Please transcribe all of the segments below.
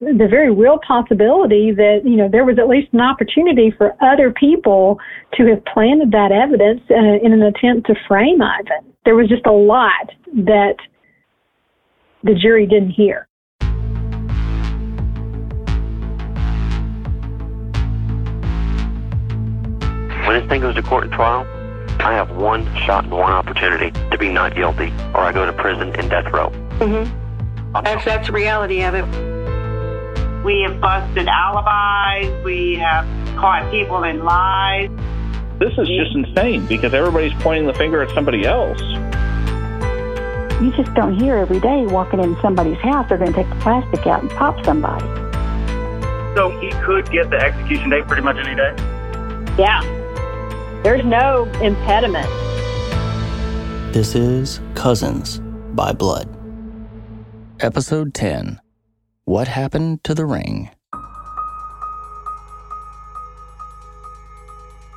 the very real possibility that you know there was at least an opportunity for other people to have planted that evidence uh, in an attempt to frame Ivan. There was just a lot that the jury didn't hear. When this thing goes to court and trial, I have one shot and one opportunity to be not guilty, or I go to prison and death row. Mm-hmm. That's, that's the reality of it. We have busted alibis. We have caught people in lies. This is just insane because everybody's pointing the finger at somebody else. You just don't hear every day walking in somebody's house, they're going to take the plastic out and pop somebody. So he could get the execution date pretty much any day? Yeah. There's no impediment. This is Cousins by Blood. Episode 10 what Happened to the Ring?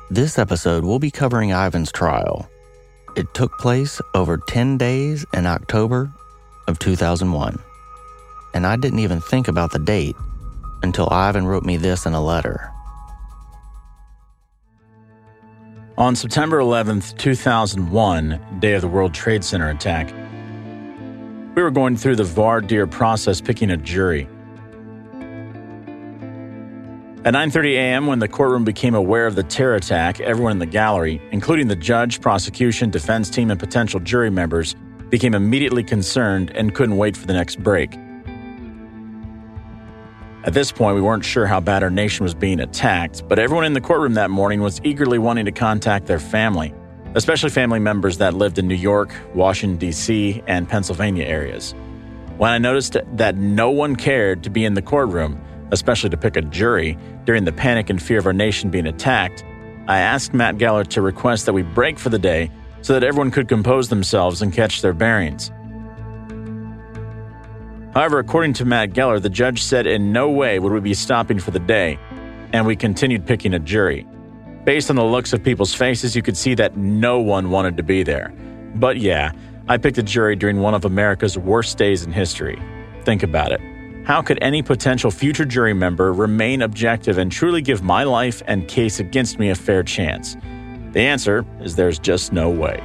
This episode will be covering Ivan's trial. It took place over 10 days in October of 2001. And I didn't even think about the date until Ivan wrote me this in a letter. On September 11th, 2001, day of the World Trade Center attack, we were going through the voir dire process picking a jury. At 9:30 a.m., when the courtroom became aware of the terror attack, everyone in the gallery, including the judge, prosecution, defense team, and potential jury members, became immediately concerned and couldn't wait for the next break. At this point, we weren't sure how bad our nation was being attacked, but everyone in the courtroom that morning was eagerly wanting to contact their family especially family members that lived in New York, Washington, D.C., and Pennsylvania areas. When I noticed that no one cared to be in the courtroom, especially to pick a jury, during the panic and fear of our nation being attacked, I asked Matt Geller to request that we break for the day so that everyone could compose themselves and catch their bearings. However, according to Matt Geller, the judge said in no way would we be stopping for the day, and we continued picking a jury. Based on the looks of people's faces, you could see that no one wanted to be there. But yeah, I picked a jury during one of America's worst days in history. Think about it. How could any potential future jury member remain objective and truly give my life and case against me a fair chance? The answer is there's just no way.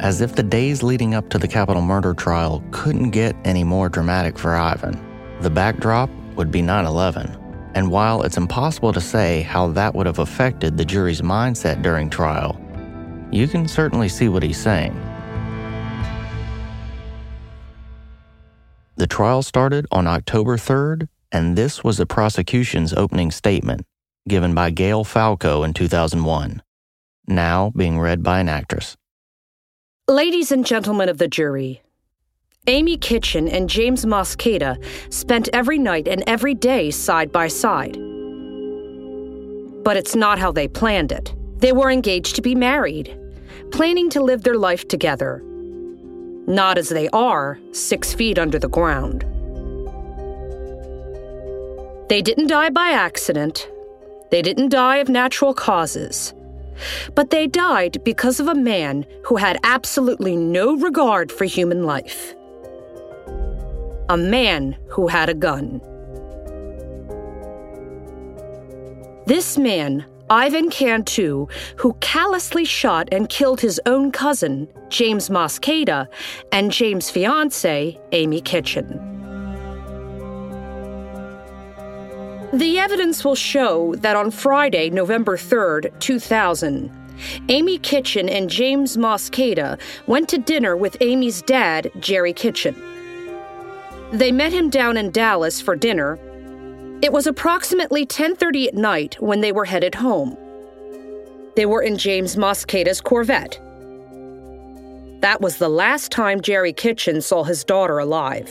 As if the days leading up to the capital murder trial couldn't get any more dramatic for Ivan. The backdrop would be 9 11, and while it's impossible to say how that would have affected the jury's mindset during trial, you can certainly see what he's saying. The trial started on October 3rd, and this was the prosecution's opening statement, given by Gail Falco in 2001, now being read by an actress. Ladies and gentlemen of the jury, Amy Kitchen and James Mosqueda spent every night and every day side by side. But it's not how they planned it. They were engaged to be married, planning to live their life together. Not as they are, six feet under the ground. They didn't die by accident. They didn't die of natural causes. But they died because of a man who had absolutely no regard for human life a man who had a gun. This man, Ivan Cantu, who callously shot and killed his own cousin, James Mosqueda, and James' fiancee, Amy Kitchen. The evidence will show that on Friday, November 3rd, 2000, Amy Kitchen and James Mosqueda went to dinner with Amy's dad, Jerry Kitchen. They met him down in Dallas for dinner. It was approximately 10:30 at night when they were headed home. They were in James Mosqueda's Corvette. That was the last time Jerry Kitchen saw his daughter alive.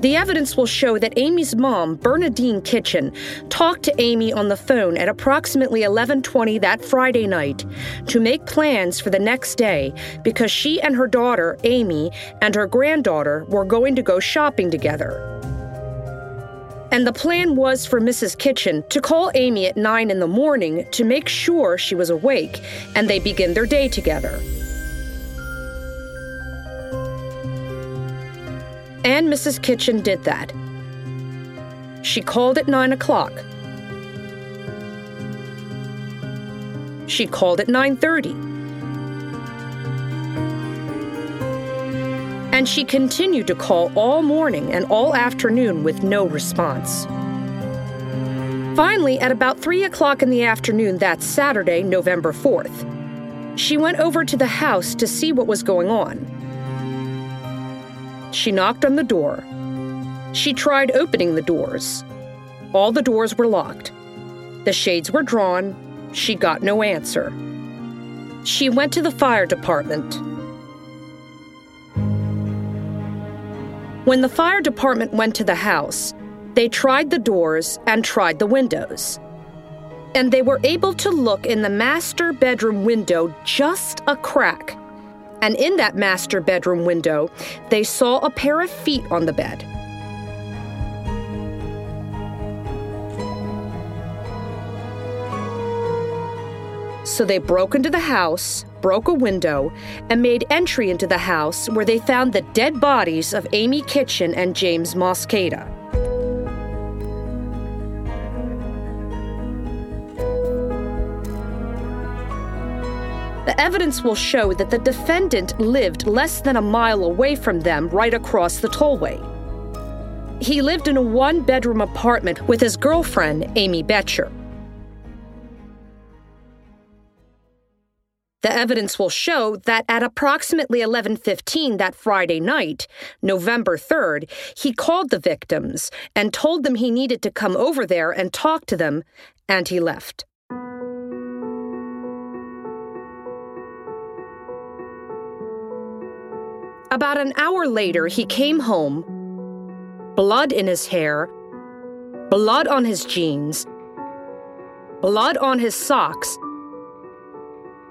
The evidence will show that Amy's mom, Bernadine Kitchen, talked to Amy on the phone at approximately 11:20 that Friday night to make plans for the next day because she and her daughter, Amy, and her granddaughter were going to go shopping together. And the plan was for Mrs. Kitchen to call Amy at 9 in the morning to make sure she was awake and they begin their day together. And Mrs. Kitchen did that. She called at 9 o'clock. She called at 9:30. and she continued to call all morning and all afternoon with no response. Finally, at about 3 o'clock in the afternoon that Saturday, November 4th, she went over to the house to see what was going on. She knocked on the door. She tried opening the doors. All the doors were locked. The shades were drawn. She got no answer. She went to the fire department. When the fire department went to the house, they tried the doors and tried the windows. And they were able to look in the master bedroom window just a crack. And in that master bedroom window, they saw a pair of feet on the bed. So they broke into the house, broke a window, and made entry into the house where they found the dead bodies of Amy Kitchen and James Mosqueda. The evidence will show that the defendant lived less than a mile away from them, right across the tollway. He lived in a one bedroom apartment with his girlfriend, Amy Boettcher. The evidence will show that at approximately 11:15 that Friday night, November 3rd, he called the victims and told them he needed to come over there and talk to them, and he left. About an hour later, he came home, blood in his hair, blood on his jeans, blood on his socks,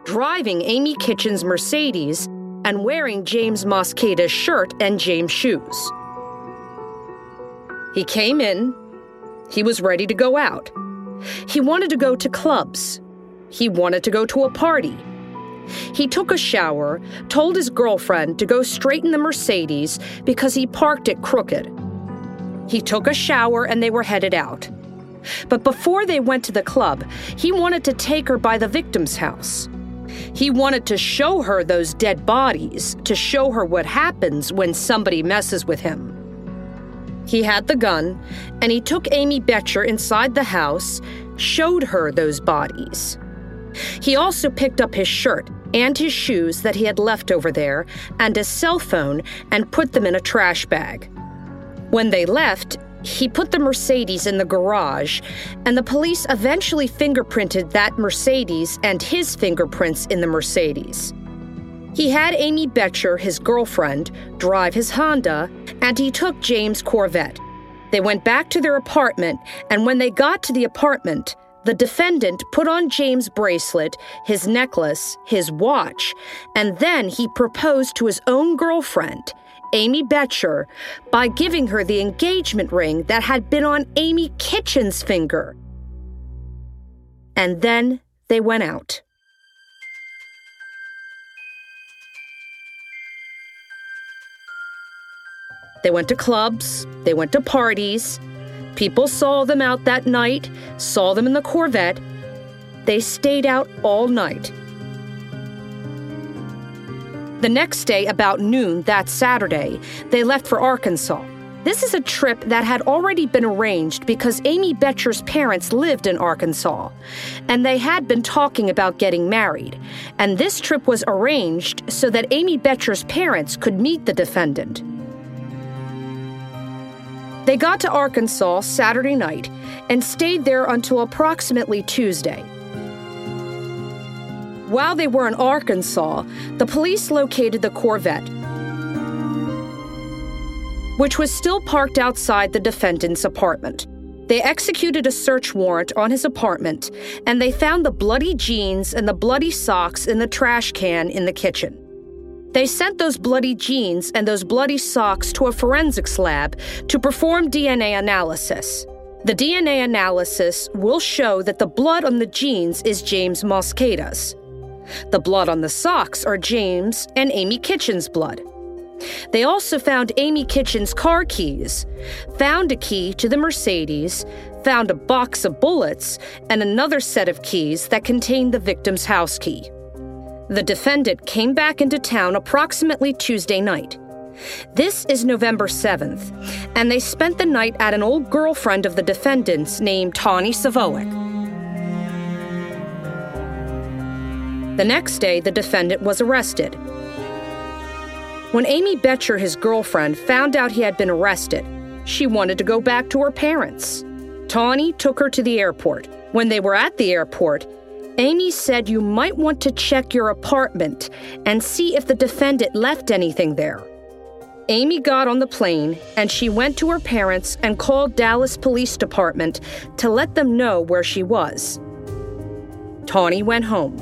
driving Amy Kitchen's Mercedes and wearing James Mosqueda's shirt and James' shoes. He came in. He was ready to go out. He wanted to go to clubs. He wanted to go to a party. He took a shower, told his girlfriend to go straighten the Mercedes because he parked it crooked. He took a shower and they were headed out. But before they went to the club, he wanted to take her by the victim's house. He wanted to show her those dead bodies, to show her what happens when somebody messes with him. He had the gun, and he took Amy Boettcher inside the house, showed her those bodies. He also picked up his shirt and his shoes that he had left over there, and a cell phone, and put them in a trash bag. When they left, he put the Mercedes in the garage, and the police eventually fingerprinted that Mercedes and his fingerprints in the Mercedes. He had Amy Boettcher, his girlfriend, drive his Honda, and he took James' Corvette. They went back to their apartment, and when they got to the apartment, the defendant put on James' bracelet, his necklace, his watch, and then he proposed to his own girlfriend Amy Boettcher by giving her the engagement ring that had been on Amy Kitchen's finger. And then they went out. They went to clubs, they went to parties. People saw them out that night, saw them in the Corvette. They stayed out all night. The next day, about noon that Saturday, they left for Arkansas. This is a trip that had already been arranged because Amy Boettcher's parents lived in Arkansas, and they had been talking about getting married. And this trip was arranged so that Amy Boettcher's parents could meet the defendant. They got to Arkansas Saturday night and stayed there until approximately Tuesday. While they were in Arkansas, the police located the Corvette, which was still parked outside the defendant's apartment. They executed a search warrant on his apartment, and they found the bloody jeans and the bloody socks in the trash can in the kitchen. They sent those bloody jeans and those bloody socks to a forensics lab to perform DNA analysis. The DNA analysis will show that the blood on the jeans is James Mosqueda's. The blood on the socks are James and Amy Kitchen's blood. They also found Amy Kitchen's car keys, found a key to the Mercedes, found a box of bullets, and another set of keys that contained the victim's house key. The defendant came back into town approximately Tuesday night. This is November 7th, and they spent the night at an old girlfriend of the defendant's named Tawny Savoie. The next day, the defendant was arrested. When Amy Boettcher, his girlfriend, found out he had been arrested, she wanted to go back to her parents. Tawny took her to the airport. When they were at the airport, Amy said you might want to check your apartment and see if the defendant left anything there. Amy got on the plane and she went to her parents and called Dallas Police Department to let them know where she was. Tawny went home.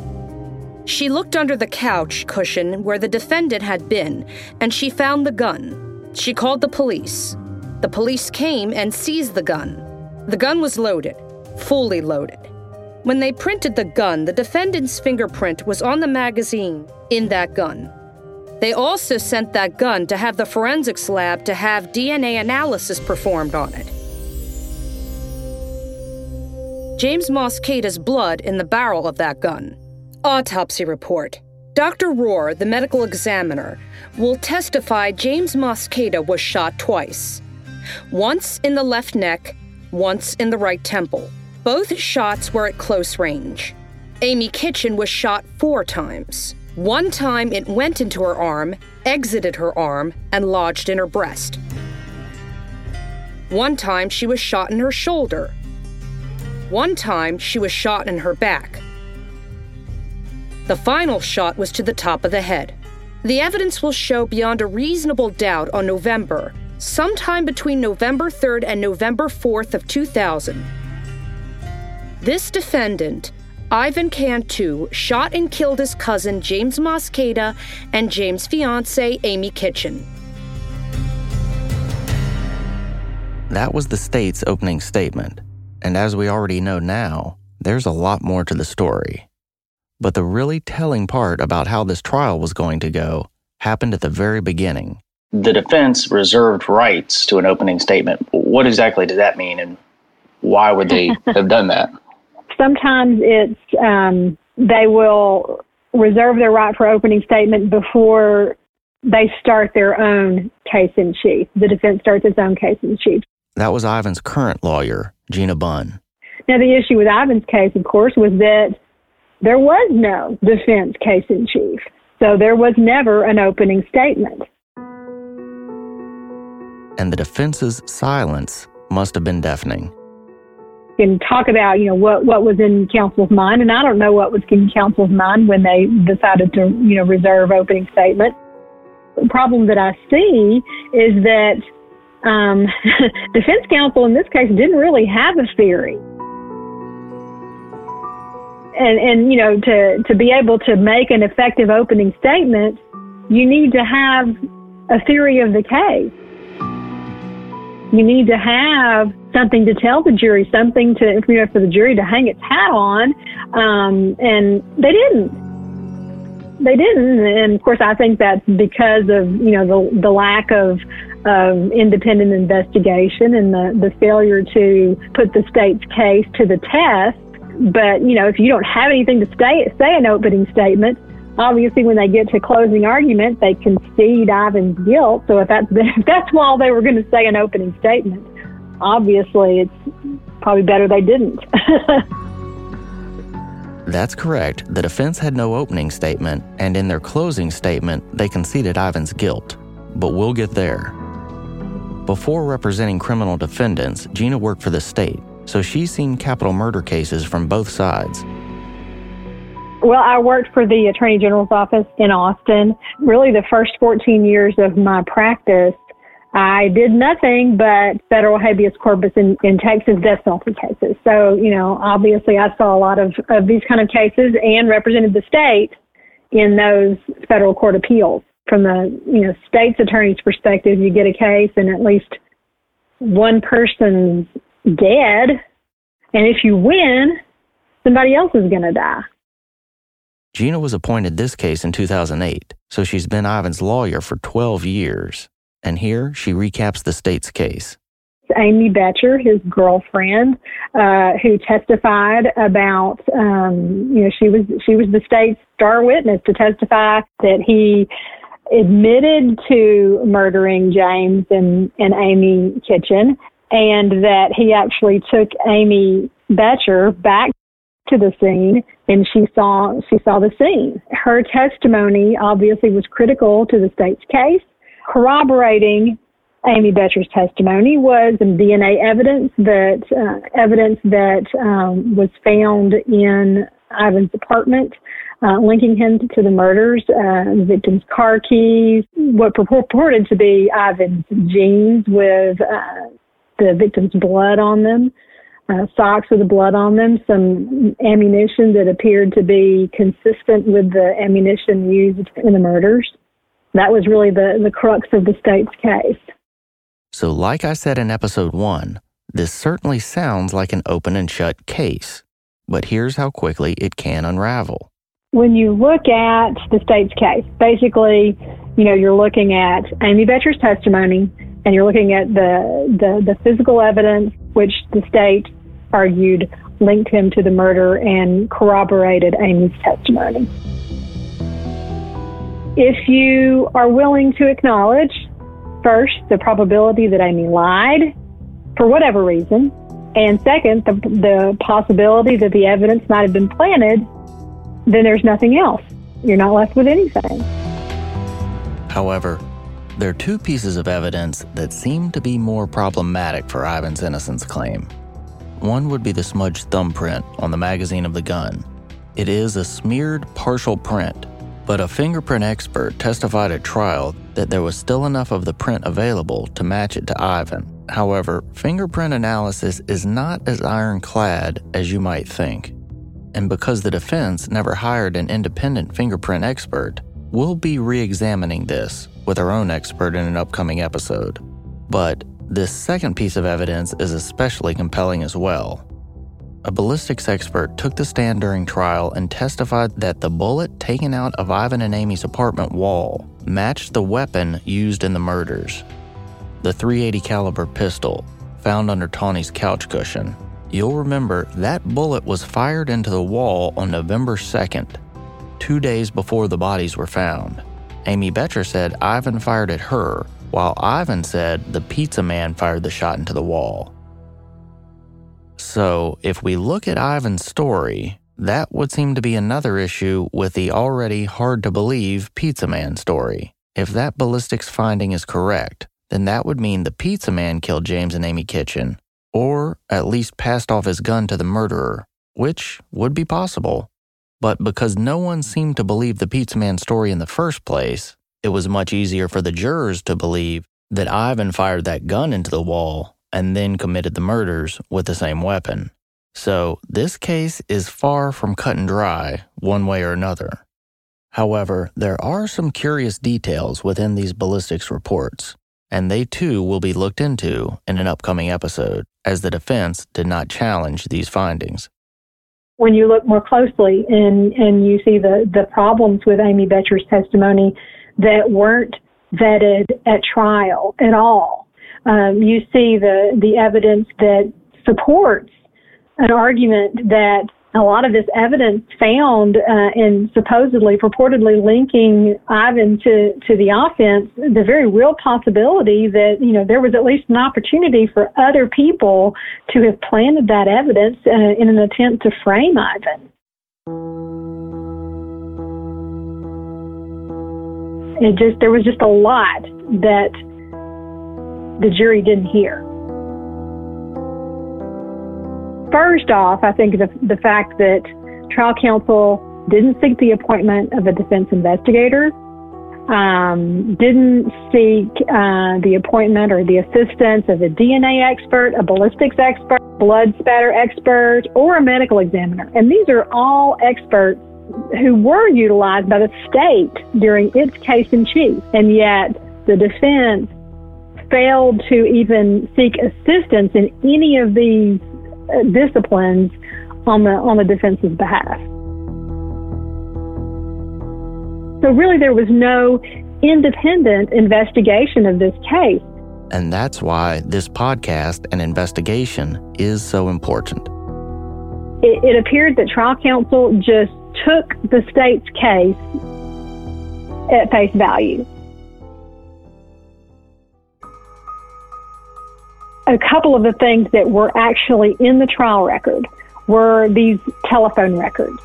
She looked under the couch cushion where the defendant had been and she found the gun. She called the police. The police came and seized the gun. The gun was loaded, fully loaded. When they printed the gun, the defendant's fingerprint was on the magazine in that gun. They also sent that gun to have the forensics lab to have DNA analysis performed on it. James Mosqueda's blood in the barrel of that gun. Autopsy report. Dr. Rohr, the medical examiner, will testify James Mosqueda was shot twice. Once in the left neck, once in the right temple. Both shots were at close range. Amy Kitchen was shot four times. One time it went into her arm, exited her arm, and lodged in her breast. One time she was shot in her shoulder. One time she was shot in her back. The final shot was to the top of the head. The evidence will show beyond a reasonable doubt on November, sometime between November 3rd and November 4th of 2000. This defendant Ivan Cantu shot and killed his cousin James Mosqueda and James' fiancee Amy Kitchen. That was the state's opening statement. And as we already know now, there's a lot more to the story. But the really telling part about how this trial was going to go happened at the very beginning. The defense reserved rights to an opening statement. What exactly does that mean, and why would they have done that? Sometimes it's um, they will reserve their right for opening statement before they start their own case in chief. The defense starts its own case in chief. That was Ivan's current lawyer, Gena Bunn. Now, the issue with Ivan's case, of course, was that there was no defense case in chief. So there was never an opening statement. And the defense's silence must have been deafening can talk about, you know, what, what was in counsel's mind. And I don't know what was in counsel's mind when they decided to, you know, reserve opening statement. The problem that I see is that um, defense counsel in this case didn't really have a theory. And, and you know, to, to be able to make an effective opening statement, you need to have a theory of the case. You need to have something to tell the jury, something to, you know, for the jury to hang its hat on. Um, and they didn't. They didn't. And of course, I think that's because of, you know, the, the lack of, of independent investigation and the, the failure to put the state's case to the test. But, you know, if you don't have anything to say, say an opening statement, obviously when they get to closing argument, they concede Ivan's guilt. So if that's, if that's all they were going to say an opening statement, obviously it's probably better they didn't. That's correct. The defense had no opening statement, and in their closing statement, they conceded Ivan's guilt. But we'll get there. Before representing criminal defendants, Gena worked for the state, so she's seen capital murder cases from both sides. Well, I worked for the Attorney General's office in Austin. Really, the first 14 years of my practice, I did nothing but federal habeas corpus in, in Texas death penalty cases. So, you know, obviously I saw a lot of, of these kind of cases and represented the state in those federal court appeals. From the, you know, state's attorney's perspective, you get a case and at least one person's dead. And if you win, somebody else is going to die. Gena was appointed this case in 2008, so she's been Ivan's lawyer for 12 years. And here she recaps the state's case. Amy Boettcher, his girlfriend, uh, who testified about, um, you know, she was she was the state's star witness to testify that he admitted to murdering James and, and Amy Kitchen, and that he actually took Amy Boettcher back to the scene and she saw she saw the scene. Her testimony obviously was critical to the state's case. Corroborating Amy Boettcher's testimony was some DNA evidence that uh, evidence that um, was found in Ivan's apartment, uh, linking him to the murders. Uh, the victim's car keys, what purported to be Ivan's jeans with uh, the victim's blood on them uh, socks with the blood on them, some ammunition that appeared to be consistent with the ammunition used in the murders. That was really the, the crux of the state's case. So, like I said in episode one, this certainly sounds like an open and shut case. But here's how quickly it can unravel. When you look at the state's case, basically, you know, you're looking at Amy Boettcher's testimony and you're looking at the, the, the physical evidence which the state argued linked him to the murder and corroborated Amy's testimony. If you are willing to acknowledge, first, the probability that Amy lied for whatever reason, and second, the, the possibility that the evidence might have been planted, then there's nothing else. You're not left with anything. However, there are two pieces of evidence that seem to be more problematic for Ivan's innocence claim. One would be the smudged thumbprint on the magazine of the gun. It is a smeared partial print, but a fingerprint expert testified at trial that there was still enough of the print available to match it to Ivan. However, fingerprint analysis is not as ironclad as you might think. And because the defense never hired an independent fingerprint expert, we'll be re examining this with our own expert in an upcoming episode. But this second piece of evidence is especially compelling as well. A ballistics expert took the stand during trial and testified that the bullet taken out of Ivan and Amy's apartment wall matched the weapon used in the murders. The 380 caliber pistol found under Tawny's couch cushion. You'll remember that bullet was fired into the wall on November 2nd, 2 days before the bodies were found. Amy Boettcher said Ivan fired at her while Ivan said the pizza man fired the shot into the wall. So, if we look at Ivan's story, that would seem to be another issue with the already hard to believe pizza man story. If that ballistics finding is correct, then that would mean the pizza man killed James and Amy Kitchen, or at least passed off his gun to the murderer, which would be possible. But because no one seemed to believe the pizza man story in the first place, it was much easier for the jurors to believe that Ivan fired that gun into the wall and then committed the murders with the same weapon. So, this case is far from cut and dry, one way or another. However, there are some curious details within these ballistics reports, and they too will be looked into in an upcoming episode, as the defense did not challenge these findings. When you look more closely and, and you see the, the problems with Amy Boettcher's testimony, that weren't vetted at trial at all. Um, you see the, the evidence that supports an argument that a lot of this evidence found uh, and supposedly purportedly linking Ivan to, to the offense, the very real possibility that, you know, there was at least an opportunity for other people to have planted that evidence uh, in an attempt to frame Ivan. It just there was just a lot that the jury didn't hear. First off, I think the, the fact that trial counsel didn't seek the appointment of a defense investigator, um, didn't seek uh, the appointment or the assistance of a DNA expert, a ballistics expert, blood spatter expert, or a medical examiner. And these are all experts who were utilized by the state during its case in chief. And yet the defense failed to even seek assistance in any of these uh, disciplines on the on the defense's behalf. So really, there was no independent investigation of this case. And that's why this podcast and investigation is so important. It, it appeared that trial counsel just took the state's case at face value. A couple of the things that were actually in the trial record were these telephone records.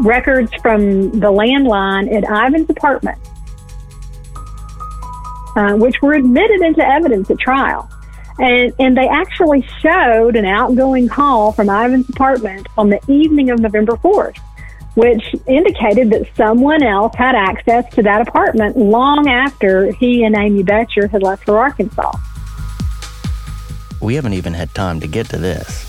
Records from the landline at Ivan's apartment, uh, which were admitted into evidence at trial. And, and they actually showed an outgoing call from Ivan's apartment on the evening of November 4th, which indicated that someone else had access to that apartment long after he and Amy Boettcher had left for Arkansas. We haven't even had time to get to this.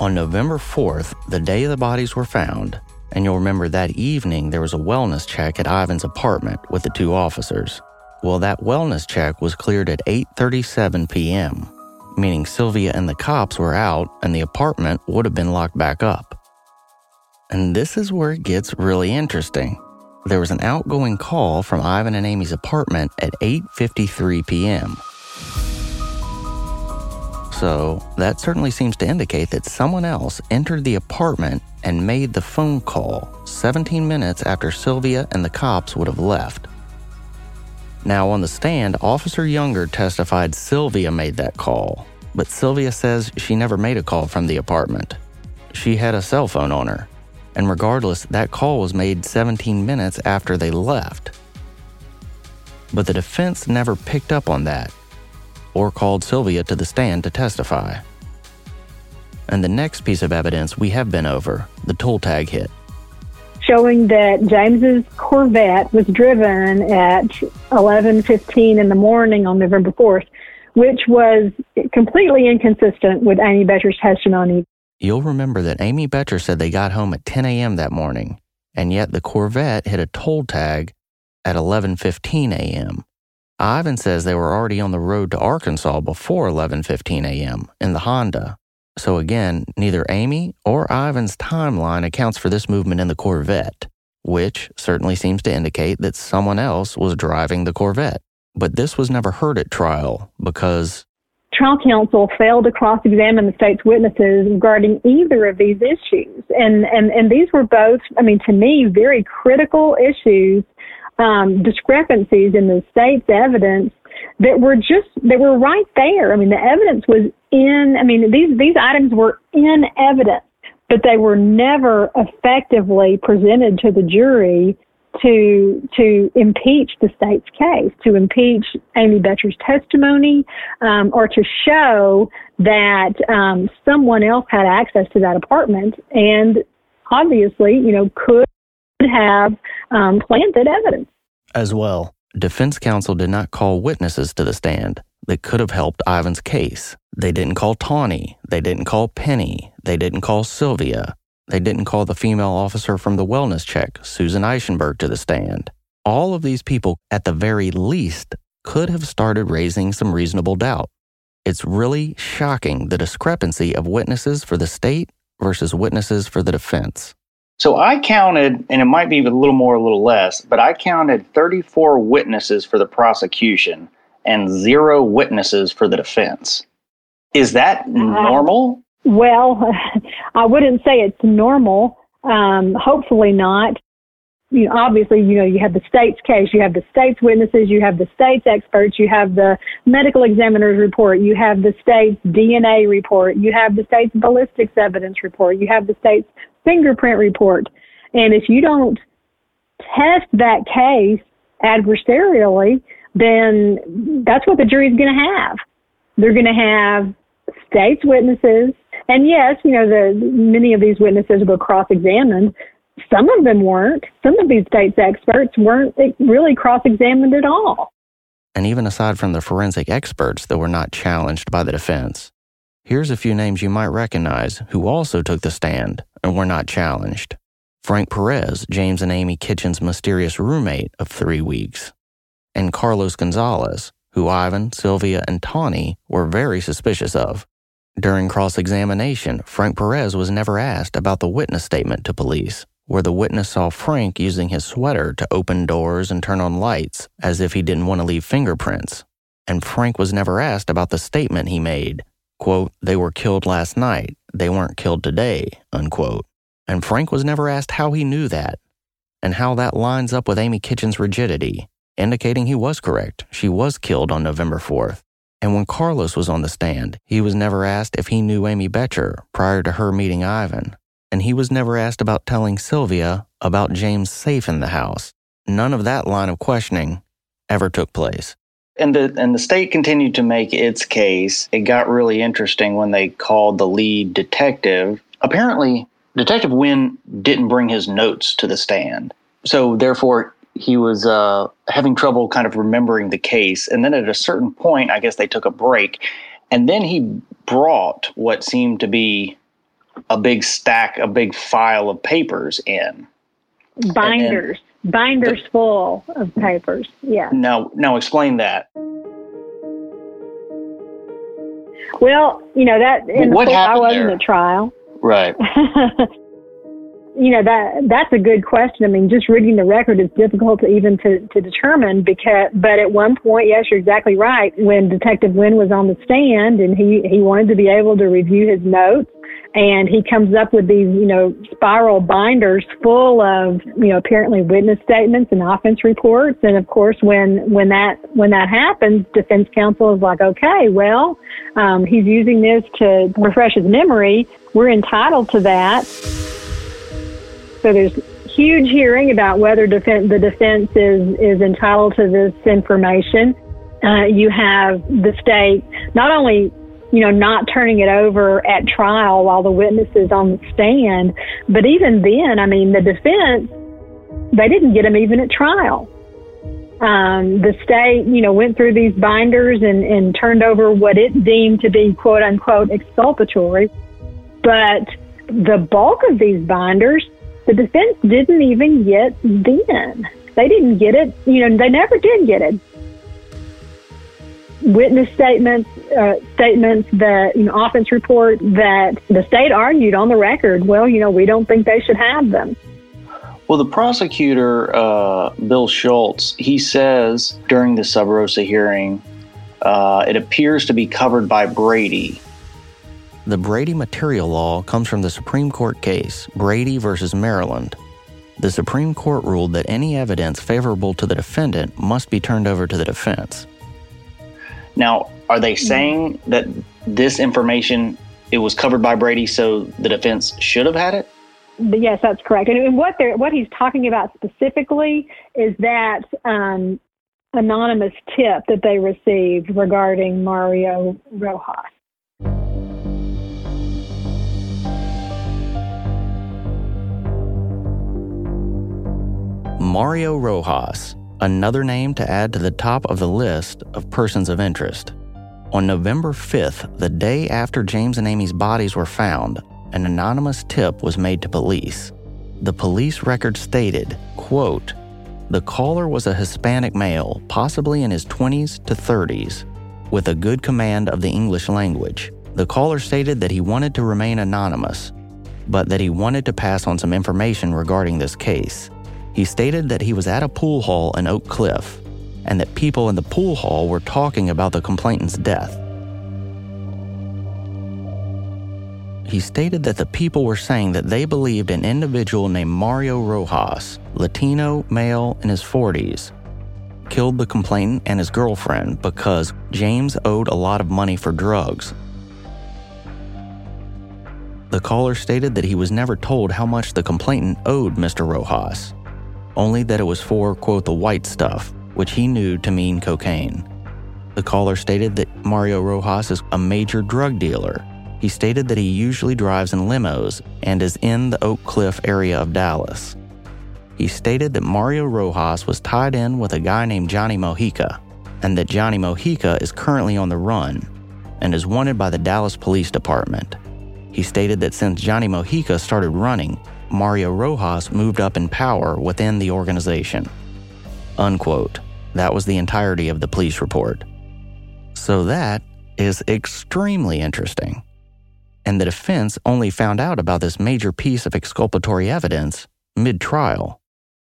On November 4th, the day the bodies were found, and you'll remember that evening there was a wellness check at Ivan's apartment with the two officers. Well, that wellness check was cleared at 8:37 p.m., meaning Sylvia and the cops were out and the apartment would have been locked back up. And this is where it gets really interesting. There was an outgoing call from Ivan and Amy's apartment at 8:53 p.m. So, that certainly seems to indicate that someone else entered the apartment and made the phone call 17 minutes after Sylvia and the cops would have left. Now, on the stand, Officer Younger testified Sylvia made that call, but Sylvia says she never made a call from the apartment. She had a cell phone on her, and regardless, that call was made 17 minutes after they left. But the defense never picked up on that or called Sylvia to the stand to testify. And the next piece of evidence we have been over the toll tag hit showing that James's Corvette was driven at 11:15 in the morning on November 4th, which was completely inconsistent with Amy Boettcher's testimony. You'll remember that Amy Boettcher said they got home at 10 a.m. that morning, and yet the Corvette hit a toll tag at 11:15 a.m. Ivan says they were already on the road to Arkansas before 11:15 a.m. in the Honda. So again, neither Amy or Ivan's timeline accounts for this movement in the Corvette, which certainly seems to indicate that someone else was driving the Corvette. But this was never heard at trial because trial counsel failed to cross-examine the state's witnesses regarding either of these issues. And, and, and these were both, I mean, to me, very critical issues, um, discrepancies in the state's evidence that were just that were right there. I mean, the evidence was in. I mean, these these items were in evidence, but they were never effectively presented to the jury to to impeach the state's case, to impeach Amy Boettcher's testimony, um, or to show that um, someone else had access to that apartment and obviously, you know, could have um, planted evidence as well. Defense counsel did not call witnesses to the stand that could have helped Ivan's case. They didn't call Tawny. They didn't call Penny. They didn't call Sylvia. They didn't call the female officer from the wellness check, Susan Eichenberg, to the stand. All of these people, at the very least, could have started raising some reasonable doubt. It's really shocking the discrepancy of witnesses for the state versus witnesses for the defense. So I counted, and it might be a little more, a little less, but I counted 34 witnesses for the prosecution and zero witnesses for the defense. Is that normal? Uh, well, I wouldn't say it's normal. Um, hopefully not. You know, obviously, you know, you have the state's case, you have the state's witnesses, you have the state's experts, you have the medical examiner's report, you have the state's DNA report, you have the state's ballistics evidence report, you have the state's fingerprint report. And if you don't test that case adversarially, then that's what the jury's going to have. They're going to have state's witnesses. And yes, you know, the, many of these witnesses were cross-examined. Some of them weren't. Some of these state's experts weren't eh, really cross-examined at all. And even aside from the forensic experts that were not challenged by the defense, here's a few names you might recognize who also took the stand and were not challenged. Frank Perez, James and Amy Kitchen's mysterious roommate of three weeks, and Carlos Gonzalez, who Ivan, Sylvia, and Tawny were very suspicious of. During cross examination, Frank Perez was never asked about the witness statement to police, where the witness saw Frank using his sweater to open doors and turn on lights as if he didn't want to leave fingerprints. And Frank was never asked about the statement he made quote, they were killed last night, they weren't killed today, unquote. And Frank was never asked how he knew that, and how that lines up with Amy Kitchen's rigidity, indicating he was correct. She was killed on November 4th. And when Carlos was on the stand, he was never asked if he knew Amy Boettcher prior to her meeting Ivan. And he was never asked about telling Sylvia about James' safe in the house. None of that line of questioning ever took place. And the and the state continued to make its case. It got really interesting when they called the lead detective. Apparently, Detective Wynn didn't bring his notes to the stand. So therefore he was uh, having trouble kind of remembering the case. And then at a certain point, I guess they took a break. And then he brought what seemed to be a big stack, a big file of papers in. Binders. Binders the, full of papers. Yeah. Now, now explain that. Well, you know that. what happened I wasn't there? at trial. Right. you know that that's a good question. I mean, just reading the record is difficult to even to, to determine because. But at one point, yes, you're exactly right. When Detective Wynn was on the stand and he he wanted to be able to review his notes, and he comes up with these you know spiral binders full of you know apparently witness statements and offense reports. And of course, when when that when that happens, defense counsel is like, okay, well, um, he's using this to refresh his memory. We're entitled to that. So there's huge hearing about whether defense, the defense is, is entitled to this information. Uh, you have the state not only, you know, not turning it over at trial while the witness is on the stand, but even then, I mean, the defense, they didn't get him even at trial. Um, the state, you know, went through these binders and, and turned over what it deemed to be quote unquote exculpatory. But the bulk of these binders the defense didn't even get then. They didn't get it. You know, they never did get it. Witness statements, uh, statements that you know, offense report that the state argued on the record. Well, you know, we don't think they should have them. Well, the prosecutor, uh, Bill Schultz, he says during the sub rosa hearing, uh, it appears to be covered by Brady. The Brady material law comes from the Supreme Court case, Brady versus Maryland. The Supreme Court ruled that any evidence favorable to the defendant must be turned over to the defense. Now, are they saying that this information it was covered by Brady, so the defense should have had it? Yes, that's correct. And what they're what he's talking about specifically is that um, anonymous tip that they received regarding Mario Rojas. Mario Rojas, another name to add to the top of the list of persons of interest. On November 5th, the day after James and Amy's bodies were found, an anonymous tip was made to police. The police record stated, quote, the caller was a Hispanic male, possibly in his 20s to 30s, with a good command of the English language. The caller stated that he wanted to remain anonymous, but that he wanted to pass on some information regarding this case. He stated that he was at a pool hall in Oak Cliff and that people in the pool hall were talking about the complainant's death. He stated that the people were saying that they believed an individual named Mario Rojas, Latino, male, in his 40s, killed the complainant and his girlfriend because James owed a lot of money for drugs. The caller stated that he was never told how much the complainant owed Mr. Rojas only that it was for, quote, the white stuff, which he knew to mean cocaine. The caller stated that Mario Rojas is a major drug dealer. He stated that he usually drives in limos and is in the Oak Cliff area of Dallas. He stated that Mario Rojas was tied in with a guy named Johnny Mojica, and that Johnny Mojica is currently on the run and is wanted by the Dallas Police Department. He stated that since Johnny Mojica started running, Mario Rojas moved up in power within the organization. Unquote. That was the entirety of the police report. So that is extremely interesting. And the defense only found out about this major piece of exculpatory evidence mid trial.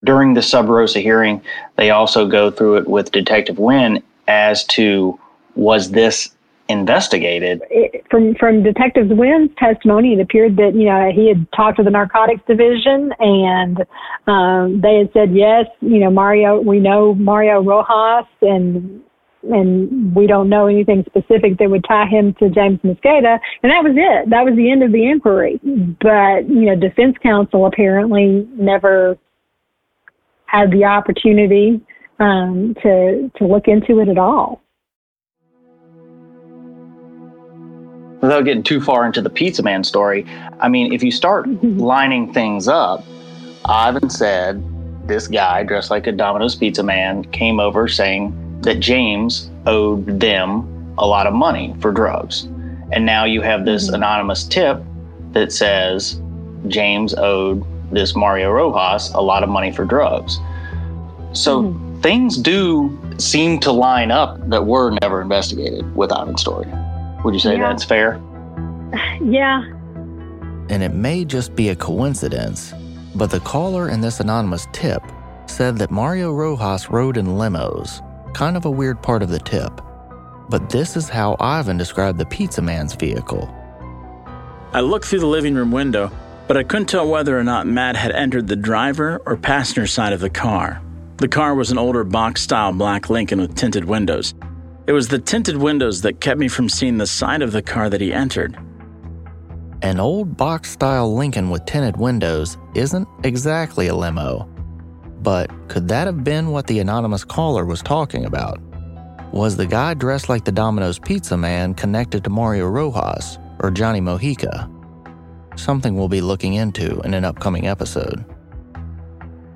During the sub rosa hearing, they also go through it with Detective Wynn as to was this investigated. It, from from Detective Wynn's testimony, it appeared that you know he had talked to the narcotics division, and um, they had said yes. You know, Mario, we know Mario Rojas, and and we don't know anything specific that would tie him to James Mosqueda, and that was it. That was the end of the inquiry. But you know, defense counsel apparently never had the opportunity um, to to look into it at all. Without getting too far into the pizza man story, I mean, if you start lining things up, Ivan said this guy dressed like a Domino's pizza man came over saying that James owed them a lot of money for drugs. And now you have this mm-hmm. anonymous tip that says James owed this Mario Rojas a lot of money for drugs. So mm-hmm. things do seem to line up that were never investigated with Ivan's story. Would you say yeah. that's fair? Yeah. And it may just be a coincidence, but the caller in this anonymous tip said that Mario Rojas rode in limos, kind of a weird part of the tip. But this is how Ivan described the pizza man's vehicle. I looked through the living room window, but I couldn't tell whether or not Matt had entered the driver or passenger side of the car. The car was an older box style black Lincoln with tinted windows. It was the tinted windows that kept me from seeing the side of the car that he entered. An old box style Lincoln with tinted windows isn't exactly a limo. But could that have been what the anonymous caller was talking about? Was the guy dressed like the Domino's pizza man connected to Mario Rojas or Johnny Mojica? Something we'll be looking into in an upcoming episode.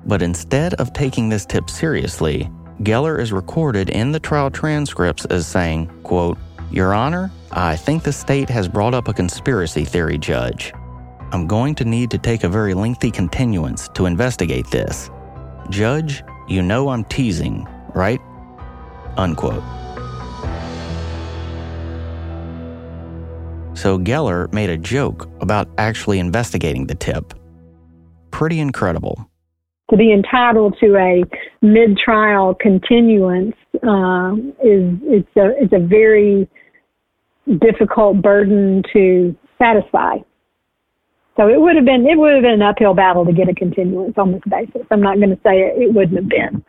But instead of taking this tip seriously, Geller is recorded in the trial transcripts as saying, quote, Your Honor, I think the state has brought up a conspiracy theory, Judge. I'm going to need to take a very lengthy continuance to investigate this. Judge, you know I'm teasing, right? Unquote. So Geller made a joke about actually investigating the tip. Pretty incredible to be entitled to a mid-trial continuance uh, is it's a it's a very difficult burden to satisfy. So it would have been it would have been an uphill battle to get a continuance on this basis. I'm not going to say it, it wouldn't have been,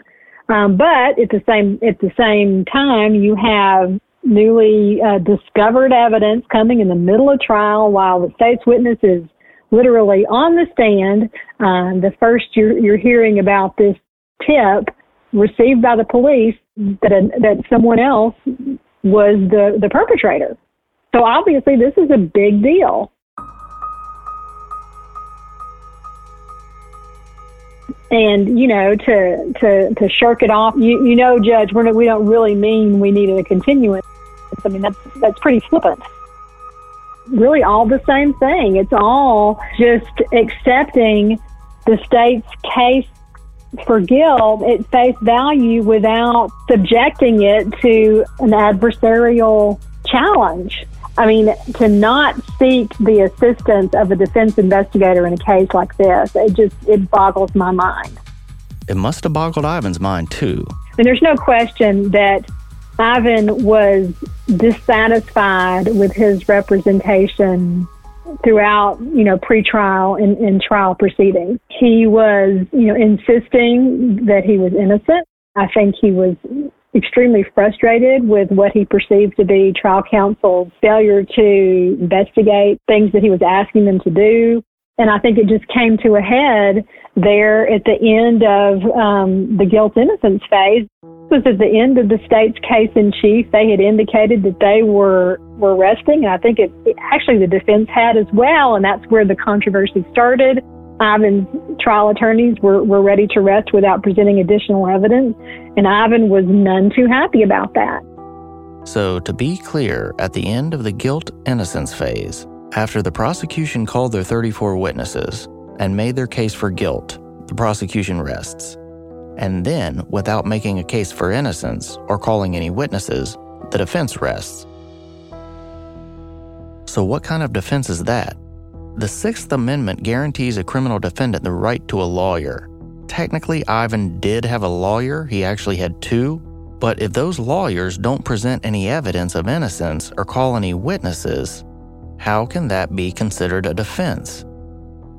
um, but at the same at the same time, you have newly uh, discovered evidence coming in the middle of trial while the state's witness is literally on the stand. Uh, the first you're, you're hearing about this tip received by the police that a, that someone else was the, the perpetrator. So obviously, this is a big deal. And you know, to to to shirk it off, you you know, Judge, we're not, we don't really mean we needed a continuance. I mean, that's that's pretty flippant really all the same thing. It's all just accepting the state's case for guilt at face value without subjecting it to an adversarial challenge. I mean, to not seek the assistance of a defense investigator in a case like this, it just it boggles my mind. It must have boggled Ivan's mind too. And there's no question that Ivan was dissatisfied with his representation throughout, you know, pre-trial and, and trial proceedings. He was, you know, insisting that he was innocent. I think he was extremely frustrated with what he perceived to be trial counsel's failure to investigate things that he was asking them to do. And I think it just came to a head there at the end of um, the guilt innocence phase was at the end of the state's case in chief. They had indicated that they were were resting. And I think it, it actually the defense had as well, and that's where the controversy started. Ivan's trial attorneys were, were ready to rest without presenting additional evidence, and Ivan was none too happy about that. So, to be clear, at the end of the guilt innocence phase, after the prosecution called their 34 witnesses, and made their case for guilt, the prosecution rests. And then, without making a case for innocence or calling any witnesses, the defense rests. So, what kind of defense is that? The Sixth Amendment guarantees a criminal defendant the right to a lawyer. Technically, Ivan did have a lawyer, he actually had two, but if those lawyers don't present any evidence of innocence or call any witnesses, how can that be considered a defense?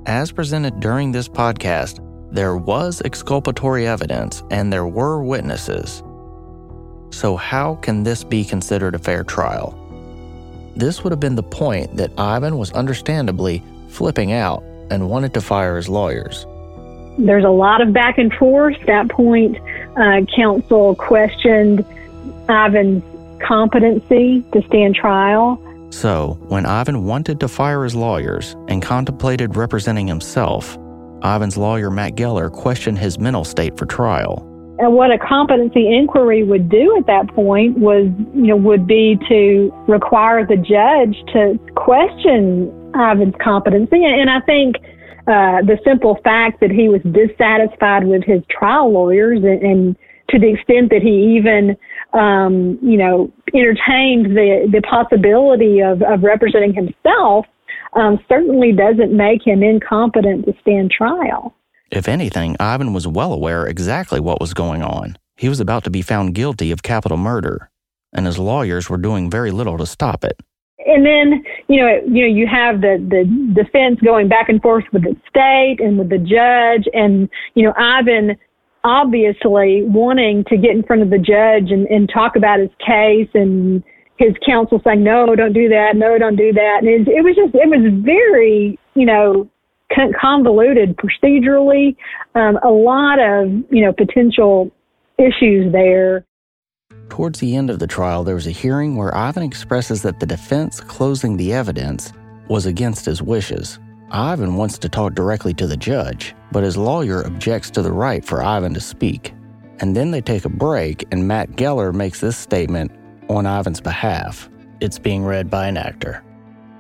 As presented during this podcast, there was exculpatory evidence and there were witnesses. So, how can this be considered a fair trial? This would have been the point that Ivan was understandably flipping out and wanted to fire his lawyers. There's a lot of back and forth. At that point, uh, counsel questioned Ivan's competency to stand trial. So, when Ivan wanted to fire his lawyers and contemplated representing himself, Ivan's lawyer, Matt Geller, questioned his mental state for trial. And what a competency inquiry would do at that point was, you know, would be to require the judge to question Ivan's competency. And I think uh, the simple fact that he was dissatisfied with his trial lawyers and, and to the extent that he even, um, you know, entertained the, the possibility of, of representing himself um, certainly doesn't make him incompetent to stand trial. If anything, Ivan was well aware exactly what was going on. He was about to be found guilty of capital murder, and his lawyers were doing very little to stop it. And then, you know, you know, you have the the defense going back and forth with the state and with the judge, and you know, Ivan obviously wanting to get in front of the judge and, and talk about his case and his counsel saying, no, don't do that. No, don't do that. And it, it was just, it was very, you know, convoluted procedurally, um, a lot of, you know, potential issues there. Towards the end of the trial, there was a hearing where Ivan expresses that the defense closing the evidence was against his wishes. Ivan wants to talk directly to the judge, but his lawyer objects to the right for Ivan to speak. And then they take a break, and Matt Geller makes this statement on Ivan's behalf. It's being read by an actor.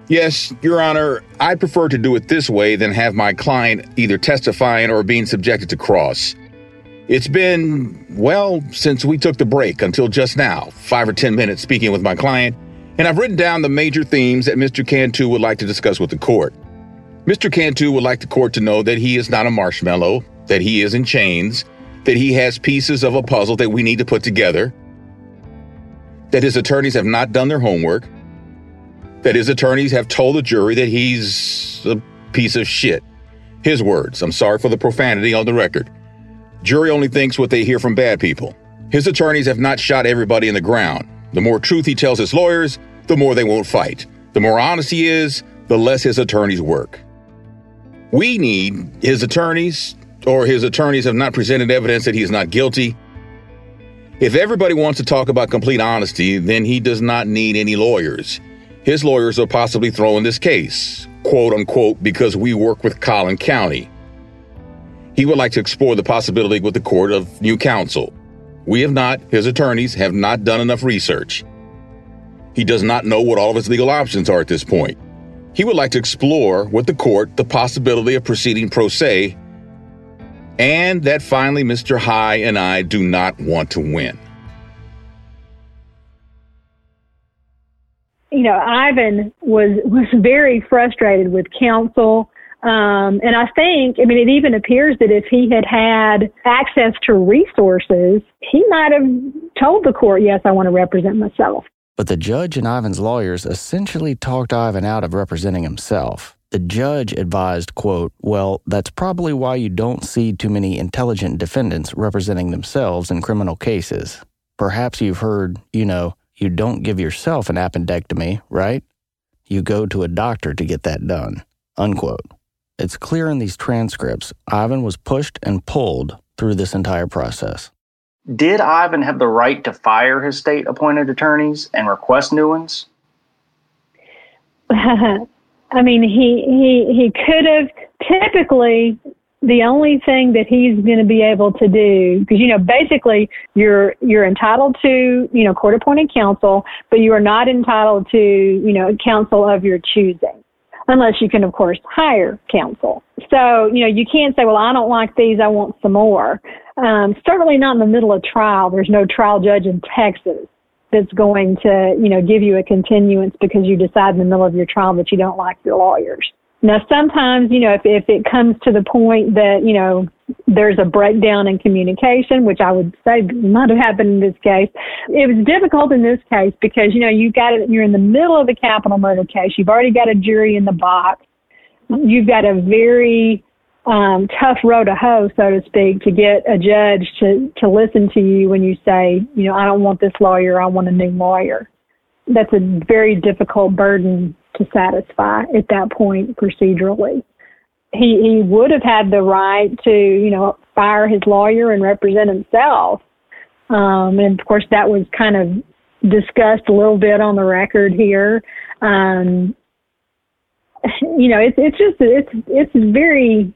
Yes, Your Honor, I prefer to do it this way than have my client either testifying or being subjected to cross. It's been, well, since we took the break until just now, five or 10 minutes speaking with my client, and I've written down the major themes that Mr. Cantu would like to discuss with the court. Mr. Cantu would like the court to know that he is not a marshmallow, that he is in chains, that he has pieces of a puzzle that we need to put together, that his attorneys have not done their homework, that his attorneys have told the jury that he's a piece of shit. His words. I'm sorry for the profanity on the record. Jury only thinks what they hear from bad people. His attorneys have not shot everybody in the ground. The more truth he tells his lawyers, the more they won't fight. The more honest he is, the less his attorneys work. We need his attorneys, or his attorneys have not presented evidence that he is not guilty. If everybody wants to talk about complete honesty, then he does not need any lawyers. His lawyers are possibly throwing this case, quote unquote, because we work with Collin County. He would like to explore the possibility with the court of new counsel. We have not, his attorneys have not done enough research. He does not know what all of his legal options are at this point. He would like to explore with the court the possibility of proceeding pro se, and that finally Mr. High and I do not want to win. You know, Ivan was was very frustrated with counsel. Um, and I think, I mean, it even appears that if he had had access to resources, he might have told the court, yes, I want to represent myself. But the judge and Ivan's lawyers essentially talked Ivan out of representing himself. The judge advised, quote, Well, that's probably why you don't see too many intelligent defendants representing themselves in criminal cases. Perhaps you've heard, you know, you don't give yourself an appendectomy, right? You go to a doctor to get that done. Unquote. It's clear in these transcripts Ivan was pushed and pulled through this entire process. Did Ivan have the right to fire his state appointed attorneys and request new ones? I mean, he he he could have. Typically, the only thing that he's going to be able to do, because you know, basically, you're you're entitled to you know court appointed counsel, but you are not entitled to you know counsel of your choosing. unless you can, of course, hire counsel. So, you know, you can't say, well, I don't like these, I want some more. Um, certainly not in the middle of trial. There's no trial judge in Texas that's going to, you know, give you a continuance because you decide in the middle of your trial that you don't like your lawyers. Now, sometimes, you know, if, if it comes to the point that, you know, there's a breakdown in communication, which I would say might have happened in this case. It was difficult in this case because, you know, you've got it, you're in the middle of the capital murder case. You've already got a jury in the box. You've got a very um, tough row to hoe, so to speak, to get a judge to, to listen to you when you say, you know, I don't want this lawyer, I want a new lawyer. That's a very difficult burden to satisfy at that point procedurally. He he would have had the right to you know fire his lawyer and represent himself, um, and of course that was kind of discussed a little bit on the record here. Um, you know, it's it's just it's it's very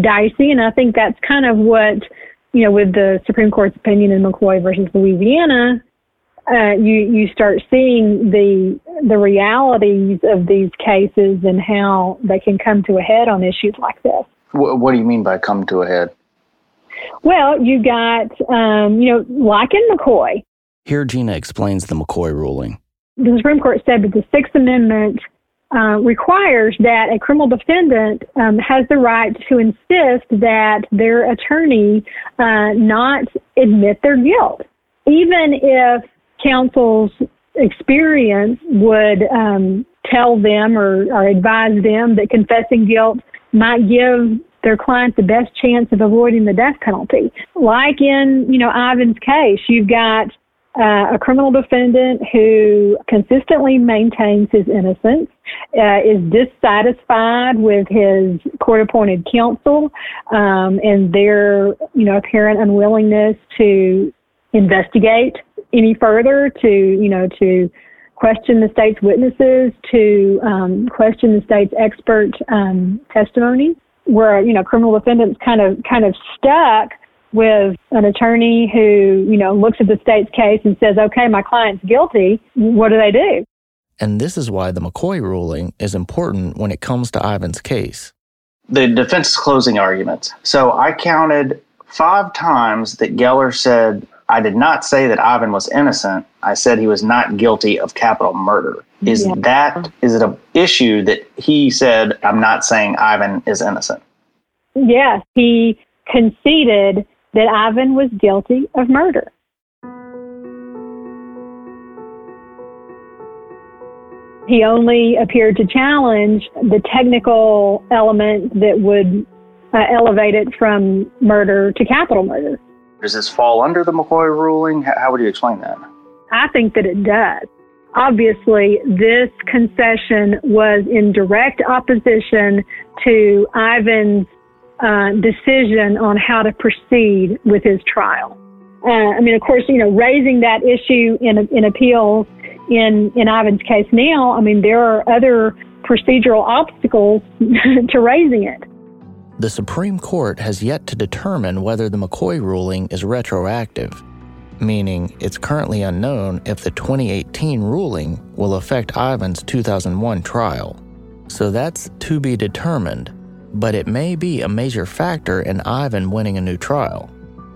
dicey, and I think that's kind of what you know with the Supreme Court's opinion in McCoy versus Louisiana uh, you you start seeing the the realities of these cases and how they can come to a head on issues like this. What, what do you mean by come to a head? Well, you got um, you know like in McCoy. Here, Gena explains the McCoy ruling. The Supreme Court said that the Sixth Amendment uh, requires that a criminal defendant um, has the right to insist that their attorney uh, not admit their guilt, even if counsel's experience would um, tell them or, or advise them that confessing guilt might give their client the best chance of avoiding the death penalty. Like in, you know, Ivan's case, you've got uh, a criminal defendant who consistently maintains his innocence, uh, is dissatisfied with his court-appointed counsel, um, and their, you know, apparent unwillingness to investigate any further to, you know, to question the state's witnesses, to um, question the state's expert um, testimony, where you know criminal defendants kind of kind of stuck with an attorney who you know looks at the state's case and says, "Okay, my client's guilty." What do they do? And this is why the McCoy ruling is important when it comes to Ivan's case. The defense's closing arguments. So I counted five times that Geller said I did not say that Ivan was innocent. I said he was not guilty of capital murder. Is yeah. that is it an issue that he said I'm not saying Ivan is innocent? Yes, he conceded that Ivan was guilty of murder. He only appeared to challenge the technical element that would uh, elevate it from murder to capital murder. Does this fall under the McCoy ruling? How would you explain that? I think that it does. Obviously, this concession was in direct opposition to Ivan's uh, decision on how to proceed with his trial. Uh, I mean, of course, you know, raising that issue in in appeals in in Ivan's case now. I mean, there are other procedural obstacles to raising it. The Supreme Court has yet to determine whether the McCoy ruling is retroactive, meaning it's currently unknown if the 2018 ruling will affect Ivan's 2001 trial. So that's to be determined, but it may be a major factor in Ivan winning a new trial,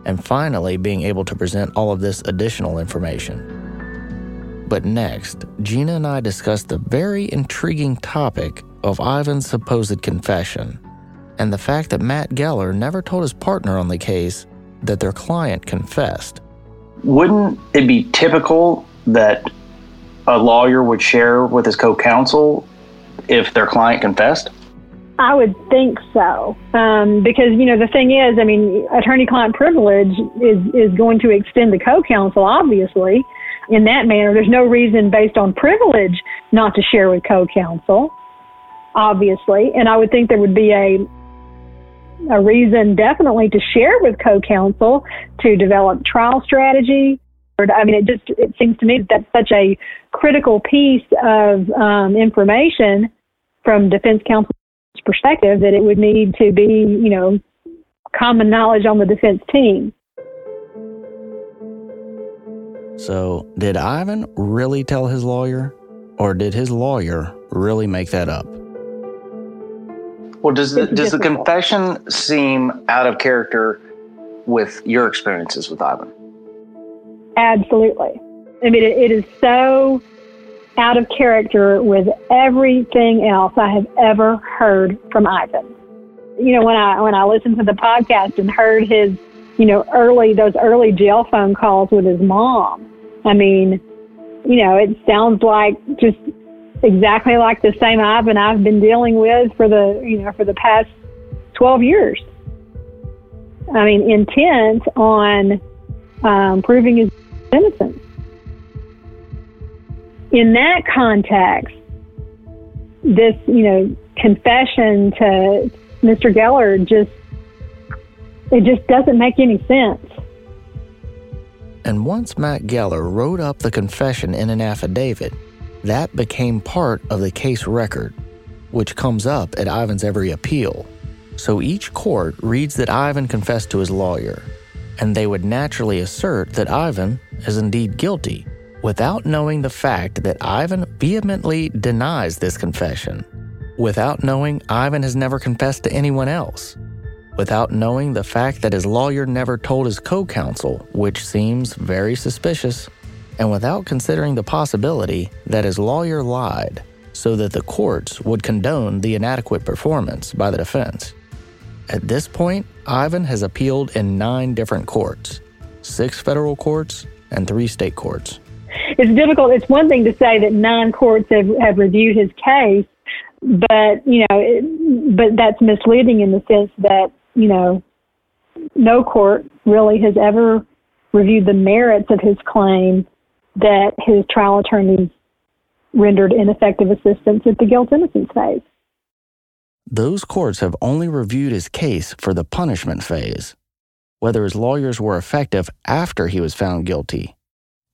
and finally being able to present all of this additional information. But next, Gena and I discuss the very intriguing topic of Ivan's supposed confession and the fact that Matt Geller never told his partner on the case that their client confessed. Wouldn't it be typical that a lawyer would share with his co counsel if their client confessed? I would think so, um, because you know the thing is, I mean, attorney-client privilege is is going to extend to co-counsel, obviously. In that manner, there's no reason based on privilege not to share with co-counsel, obviously. And I would think there would be a a reason definitely to share with co-counsel to develop trial strategy. I mean, it just it seems to me that that's such a critical piece of um, information from defense counsel's perspective that it would need to be, you know, common knowledge on the defense team. So, did Ivan really tell his lawyer, or did his lawyer really make that up. Well, does the, does the confession seem out of character with your experiences with Ivan? Absolutely. I mean, it, it is so out of character with everything else I have ever heard from Ivan. You know, when I when I listened to the podcast and heard his, you know, early those early jail phone calls with his mom, I mean, you know, it sounds like just exactly like the same Ivan I've been dealing with for the, you know, for the past 12 years. I mean, intent on um, proving his innocence. In that context, this, you know, confession to Mr. Geller just, it just doesn't make any sense. And once Matt Geller wrote up the confession in an affidavit, that became part of the case record, which comes up at Ivan's every appeal. So each court reads that Ivan confessed to his lawyer, and they would naturally assert that Ivan is indeed guilty without knowing the fact that Ivan vehemently denies this confession, without knowing Ivan has never confessed to anyone else, without knowing the fact that his lawyer never told his co counsel, which seems very suspicious, and without considering the possibility that his lawyer lied so that the courts would condone the inadequate performance by the defense. At this point, Ivan has appealed in nine different courts six federal courts and three state courts. It's difficult. It's one thing to say that nine courts have, have reviewed his case, but you know, it, but that's misleading in the sense that you know, no court really has ever reviewed the merits of his claim that his trial attorneys rendered ineffective assistance at the guilt innocence phase. Those courts have only reviewed his case for the punishment phase, whether his lawyers were effective after he was found guilty,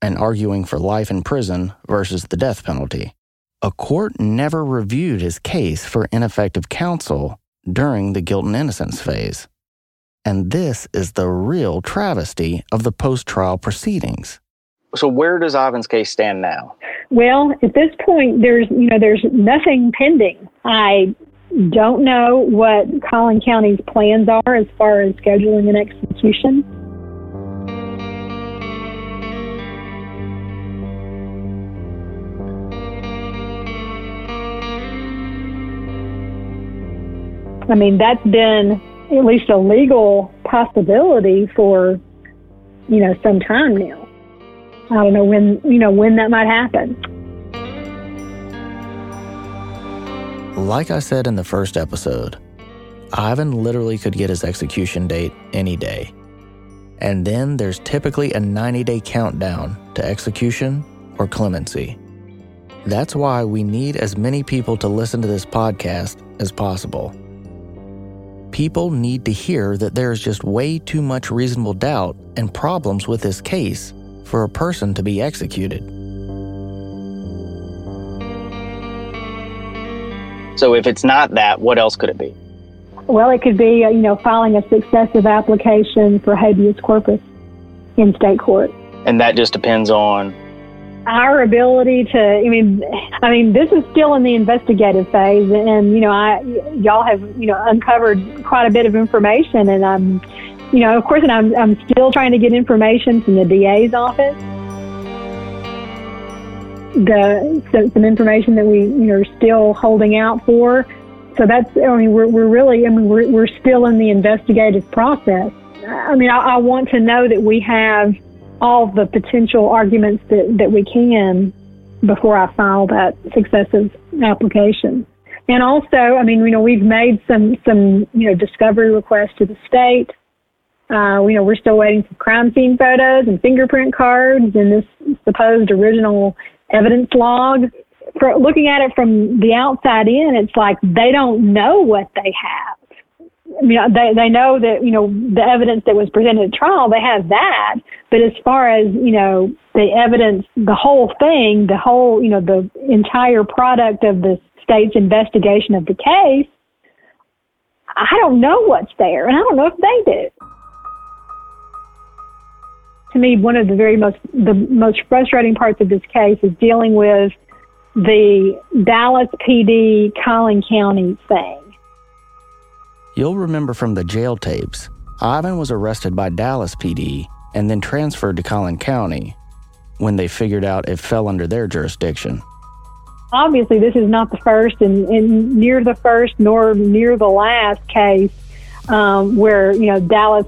and arguing for life in prison versus the death penalty. A court never reviewed his case for ineffective counsel during the guilt and innocence phase. And this is the real travesty of the post trial proceedings. So, where does Ivan's case stand now? Well, at this point, there's you know there's nothing pending. I don't know what Collin County's plans are as far as scheduling an execution. I mean, that's been at least a legal possibility for, you know, some time now. I don't know when, you know, when that might happen. Like I said in the first episode, Ivan literally could get his execution date any day. And then there's typically a 90 day countdown to execution or clemency. That's why we need as many people to listen to this podcast as possible. People need to hear that there is just way too much reasonable doubt and problems with this case for a person to be executed. So if it's not that, what else could it be? Well, it could be, uh, you know, filing a successive application for habeas corpus in state court. And that just depends on our ability to i mean i mean this is still in the investigative phase and you know i y'all have you know uncovered quite a bit of information and i'm you know of course and i'm i'm still trying to get information from the da's office. The so, some information that we you know are still holding out for. So that's i mean we're, we're really i mean we're, we're still in the investigative process. I mean I, I want to know that we have all the potential arguments that, that we can before I file that successive application. And also, I mean, you know, we've made some, some, you know, discovery requests to the state. Uh, you know, we're still waiting for crime scene photos and fingerprint cards and this supposed original evidence log. For looking at it from the outside in, it's like they don't know what they have. I mean, they they know that you know the evidence that was presented at trial, they have that. But as far as you know, the evidence, the whole thing, the whole you know the entire product of the state's investigation of the case, I don't know what's there, and I don't know if they do. To me, one of the very most the most frustrating parts of this case is dealing with the Dallas PD Collin County thing. You'll remember from the jail tapes, Ivan was arrested by Dallas PD and then transferred to Collin County when they figured out it fell under their jurisdiction. Obviously, this is not the first and, and near the first nor near the last case um, where you know Dallas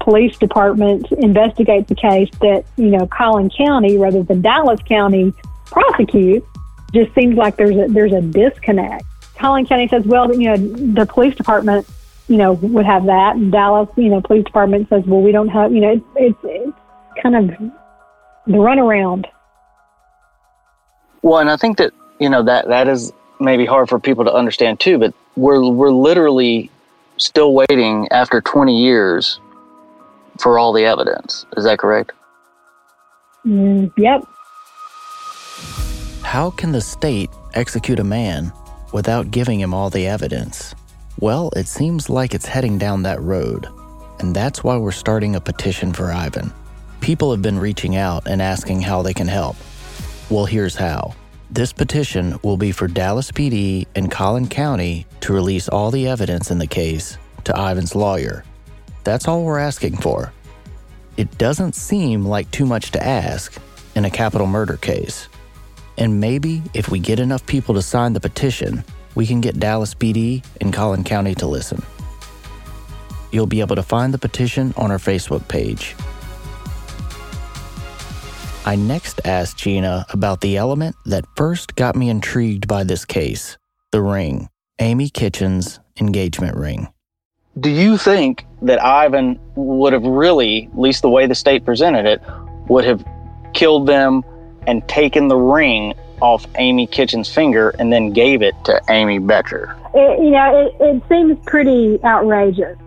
Police Department investigates a case that you know Collin County rather than Dallas County prosecutes. Just seems like there's a there's a disconnect. Collin County says, well, you know, the police department, you know, would have that. And Dallas, you know, police department says, well, we don't have, you know, it's it's, it's kind of the runaround. Well, and I think that you know that that is maybe hard for people to understand too. But we're we're literally still waiting after 20 years for all the evidence. Is that correct? Mm, yep. How can the state execute a man without giving him all the evidence? Well, it seems like it's heading down that road, and that's why we're starting a petition for Ivan. People have been reaching out and asking how they can help. Well, here's how. This petition will be for Dallas PD and Collin County to release all the evidence in the case to Ivan's lawyer. That's all we're asking for. It doesn't seem like too much to ask in a capital murder case. And maybe if we get enough people to sign the petition, we can get Dallas PD and Collin County to listen. You'll be able to find the petition on our Facebook page. I next asked Gena about the element that first got me intrigued by this case the ring, Amy Kitchen's engagement ring. Do you think that Ivan would have really, at least the way the state presented it, would have killed them and taken the ring off Amy Kitchen's finger and then gave it to Amy Boettcher? It, you know, it, it seems pretty outrageous.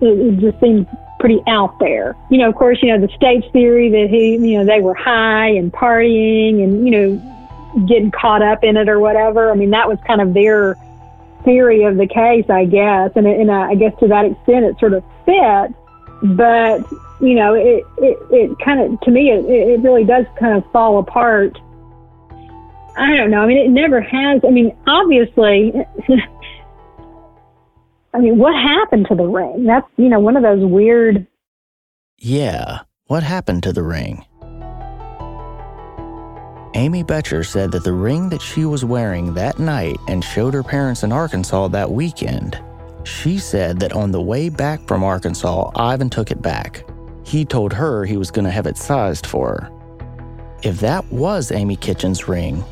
It, it just seems pretty out there. You know, of course, you know, the state's theory that he, you know, they were high and partying and, you know, getting caught up in it or whatever. I mean, that was kind of their theory of the case, I guess. And, and I guess to that extent, it sort of fit. But, you know, it, it, it kind of, to me, it, it really does kind of fall apart. I don't know. I mean, it never has. I mean, obviously, I mean, what happened to the ring? That's, you know, one of those weird. Yeah, what happened to the ring? Amy Boettcher said that the ring that she was wearing that night and showed her parents in Arkansas that weekend, she said that on the way back from Arkansas, Ivan took it back. He told her he was going to have it sized for her. If that was Amy Kitchen's ring,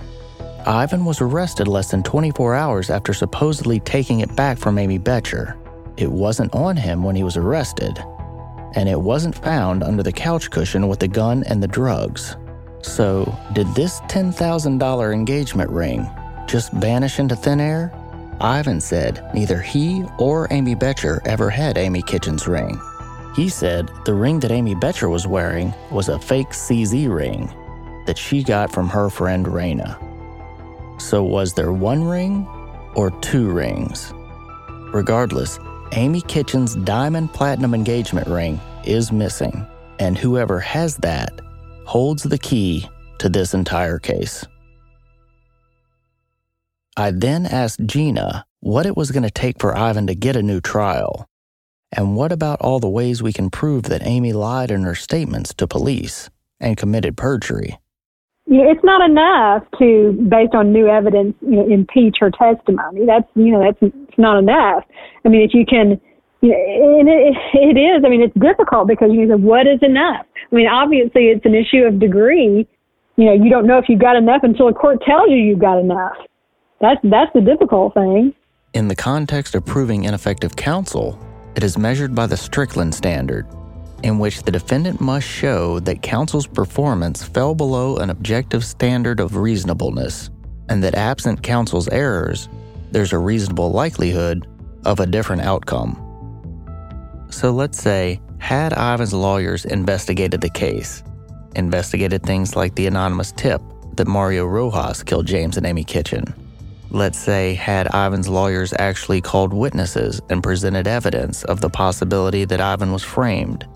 Ivan was arrested less than 24 hours after supposedly taking it back from Amy Boettcher. It wasn't on him when he was arrested, and it wasn't found under the couch cushion with the gun and the drugs. So, did this $10,000 engagement ring just vanish into thin air? Ivan said neither he or Amy Boettcher ever had Amy Kitchen's ring. He said the ring that Amy Boettcher was wearing was a fake CZ ring that she got from her friend Raina. So, was there one ring or two rings? Regardless, Amy Kitchen's diamond platinum engagement ring is missing, and whoever has that holds the key to this entire case. I then asked Gena what it was going to take for Ivan to get a new trial, and what about all the ways we can prove that Amy lied in her statements to police and committed perjury it's not enough to, based on new evidence, you know, impeach her testimony. That's, you know, that's it's not enough. I mean, if you can, you know, and it, it is. I mean, it's difficult because you know, what is enough? I mean, obviously, it's an issue of degree. You know, you don't know if you've got enough until a court tells you you've got enough. That's that's the difficult thing. In the context of proving ineffective counsel, it is measured by the Strickland standard, in which the defendant must show that counsel's performance fell below an objective standard of reasonableness, and that absent counsel's errors, there's a reasonable likelihood of a different outcome. So let's say, had Ivan's lawyers investigated the case, investigated things like the anonymous tip that Mario Rojas killed James and Amy Kitchen. Let's say, had Ivan's lawyers actually called witnesses and presented evidence of the possibility that Ivan was framed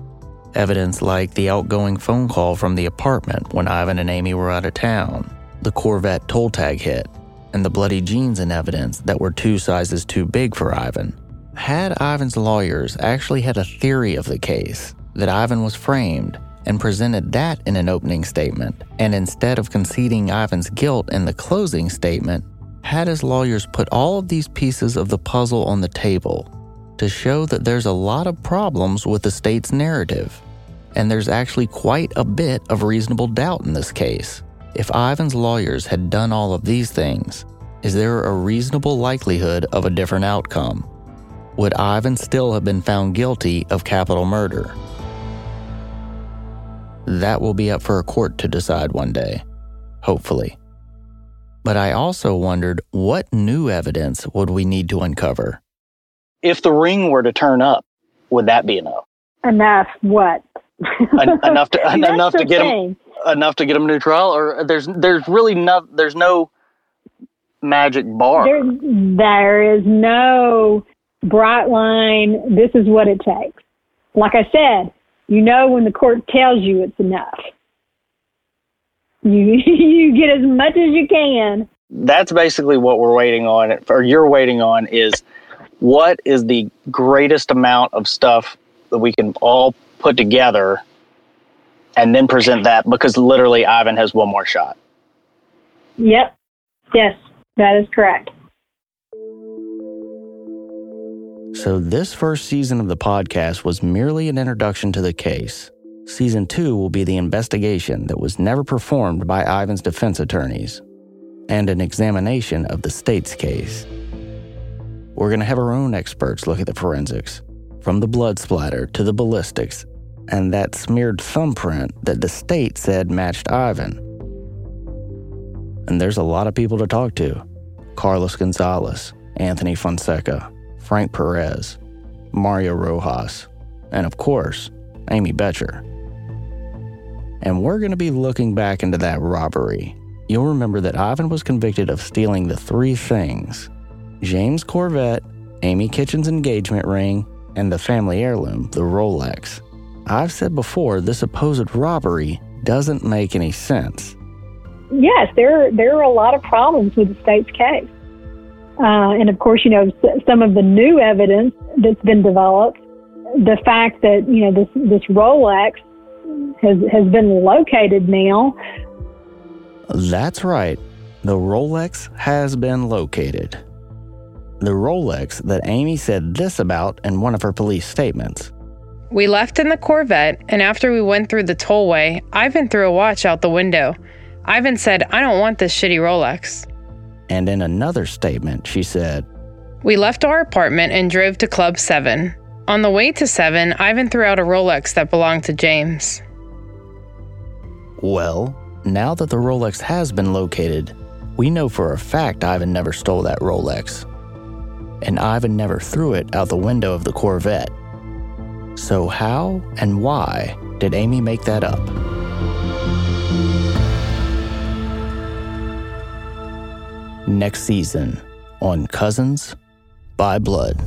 Evidence like the outgoing phone call from the apartment when Ivan and Amy were out of town, the Corvette toll tag hit, and the bloody jeans in evidence that were two sizes too big for Ivan. Had Ivan's lawyers actually had a theory of the case, that Ivan was framed, and presented that in an opening statement, and instead of conceding Ivan's guilt in the closing statement, had his lawyers put all of these pieces of the puzzle on the table to show that there's a lot of problems with the state's narrative, and there's actually quite a bit of reasonable doubt in this case. If Ivan's lawyers had done all of these things, is there a reasonable likelihood of a different outcome? Would Ivan still have been found guilty of capital murder? That will be up for a court to decide one day, hopefully. But I also wondered what new evidence would we need to uncover? If the ring were to turn up, would that be enough? Enough what? En- enough to That's enough to get him thing. enough to get him a new trial, or there's there's really no there's no magic bar. There, there is no bright line. This is what it takes. Like I said, you know when the court tells you it's enough. You you get as much as you can. That's basically what we're waiting on, or you're waiting on, is what is the greatest amount of stuff that we can all put together and then present that because literally Ivan has one more shot. Yep. Yes, that is correct. So, this first season of the podcast was merely an introduction to the case. Season two will be the investigation that was never performed by Ivan's defense attorneys and an examination of the state's case. We're going to have our own experts look at the forensics, from the blood splatter to the ballistics, and that smeared thumbprint that the state said matched Ivan. And there's a lot of people to talk to Carlos Gonzalez, Anthony Fonseca, Frank Perez, Mario Rojas, and of course, Amy Boettcher. And we're going to be looking back into that robbery. You'll remember that Ivan was convicted of stealing the three things James' Corvette, Amy Kitchen's engagement ring, and the family heirloom, the Rolex. I've said before, this supposed robbery doesn't make any sense. Yes, there there are a lot of problems with the state's case, uh, and of course, you know some of the new evidence that's been developed. The fact that you know this this Rolex has has been located now. That's right. The Rolex has been located. The Rolex that Amy said this about in one of her police statements. We left in the Corvette, and after we went through the tollway, Ivan threw a watch out the window. Ivan said, I don't want this shitty Rolex. And in another statement, she said, We left our apartment and drove to Club 7. On the way to 7, Ivan threw out a Rolex that belonged to James. Well, now that the Rolex has been located, we know for a fact Ivan never stole that Rolex. And Ivan never threw it out the window of the Corvette. So, how and why did Amy make that up? Next season on Cousins by Blood.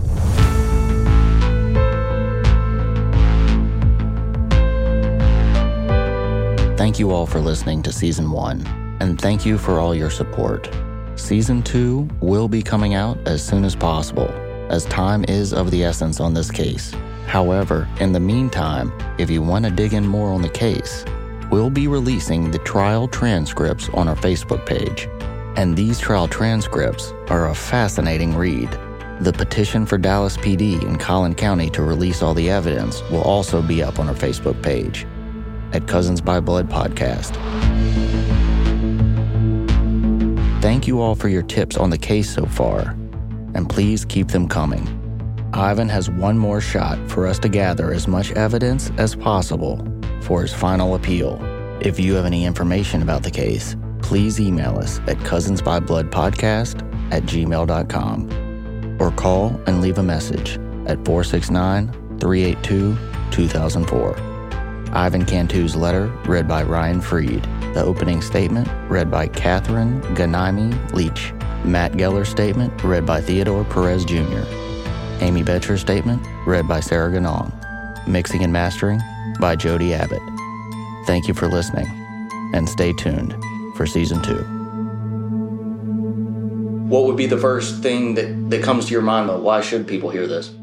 Thank you all for listening to season one, and thank you for all your support. Season two will be coming out as soon as possible, as time is of the essence on this case. However, in the meantime, if you want to dig in more on the case, we'll be releasing the trial transcripts on our Facebook page. And these trial transcripts are a fascinating read. The petition for Dallas PD and Collin County to release all the evidence will also be up on our Facebook page at Cousins by Blood Podcast. Thank you all for your tips on the case so far, and please keep them coming. Ivan has one more shot for us to gather as much evidence as possible for his final appeal. If you have any information about the case, please email us at cousinsbybloodpodcast at gmail.com or call and leave a message at 469 382 2004. Ivan Cantu's letter, read by Ryan Freed. The opening statement, read by Catherine Ganaimi Leach. Matt Geller's statement, read by Theodore Perez Jr. Amy Boettcher's statement, read by Sarah Ganong. Mixing and mastering by Jody Abbott. Thank you for listening, and stay tuned for season two. what would be the first thing that, that comes to your mind? Why should people hear this?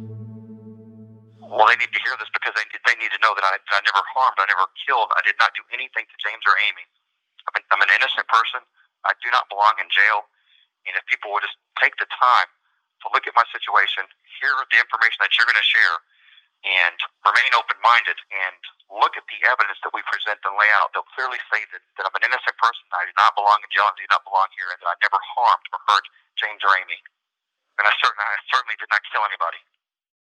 Well, they need to hear this because they, they need to know that I, that I never harmed, I never killed, I did not do anything to James or Amy. I'm an, I'm an innocent person. I do not belong in jail. And if people would just take the time to look at my situation, hear the information that you're going to share, and remain open minded and look at the evidence that we present and lay out, they'll clearly say that, that I'm an innocent person. I do not belong in jail. I do not belong here, and that I never harmed or hurt James or Amy. And I certainly, I certainly did not kill anybody.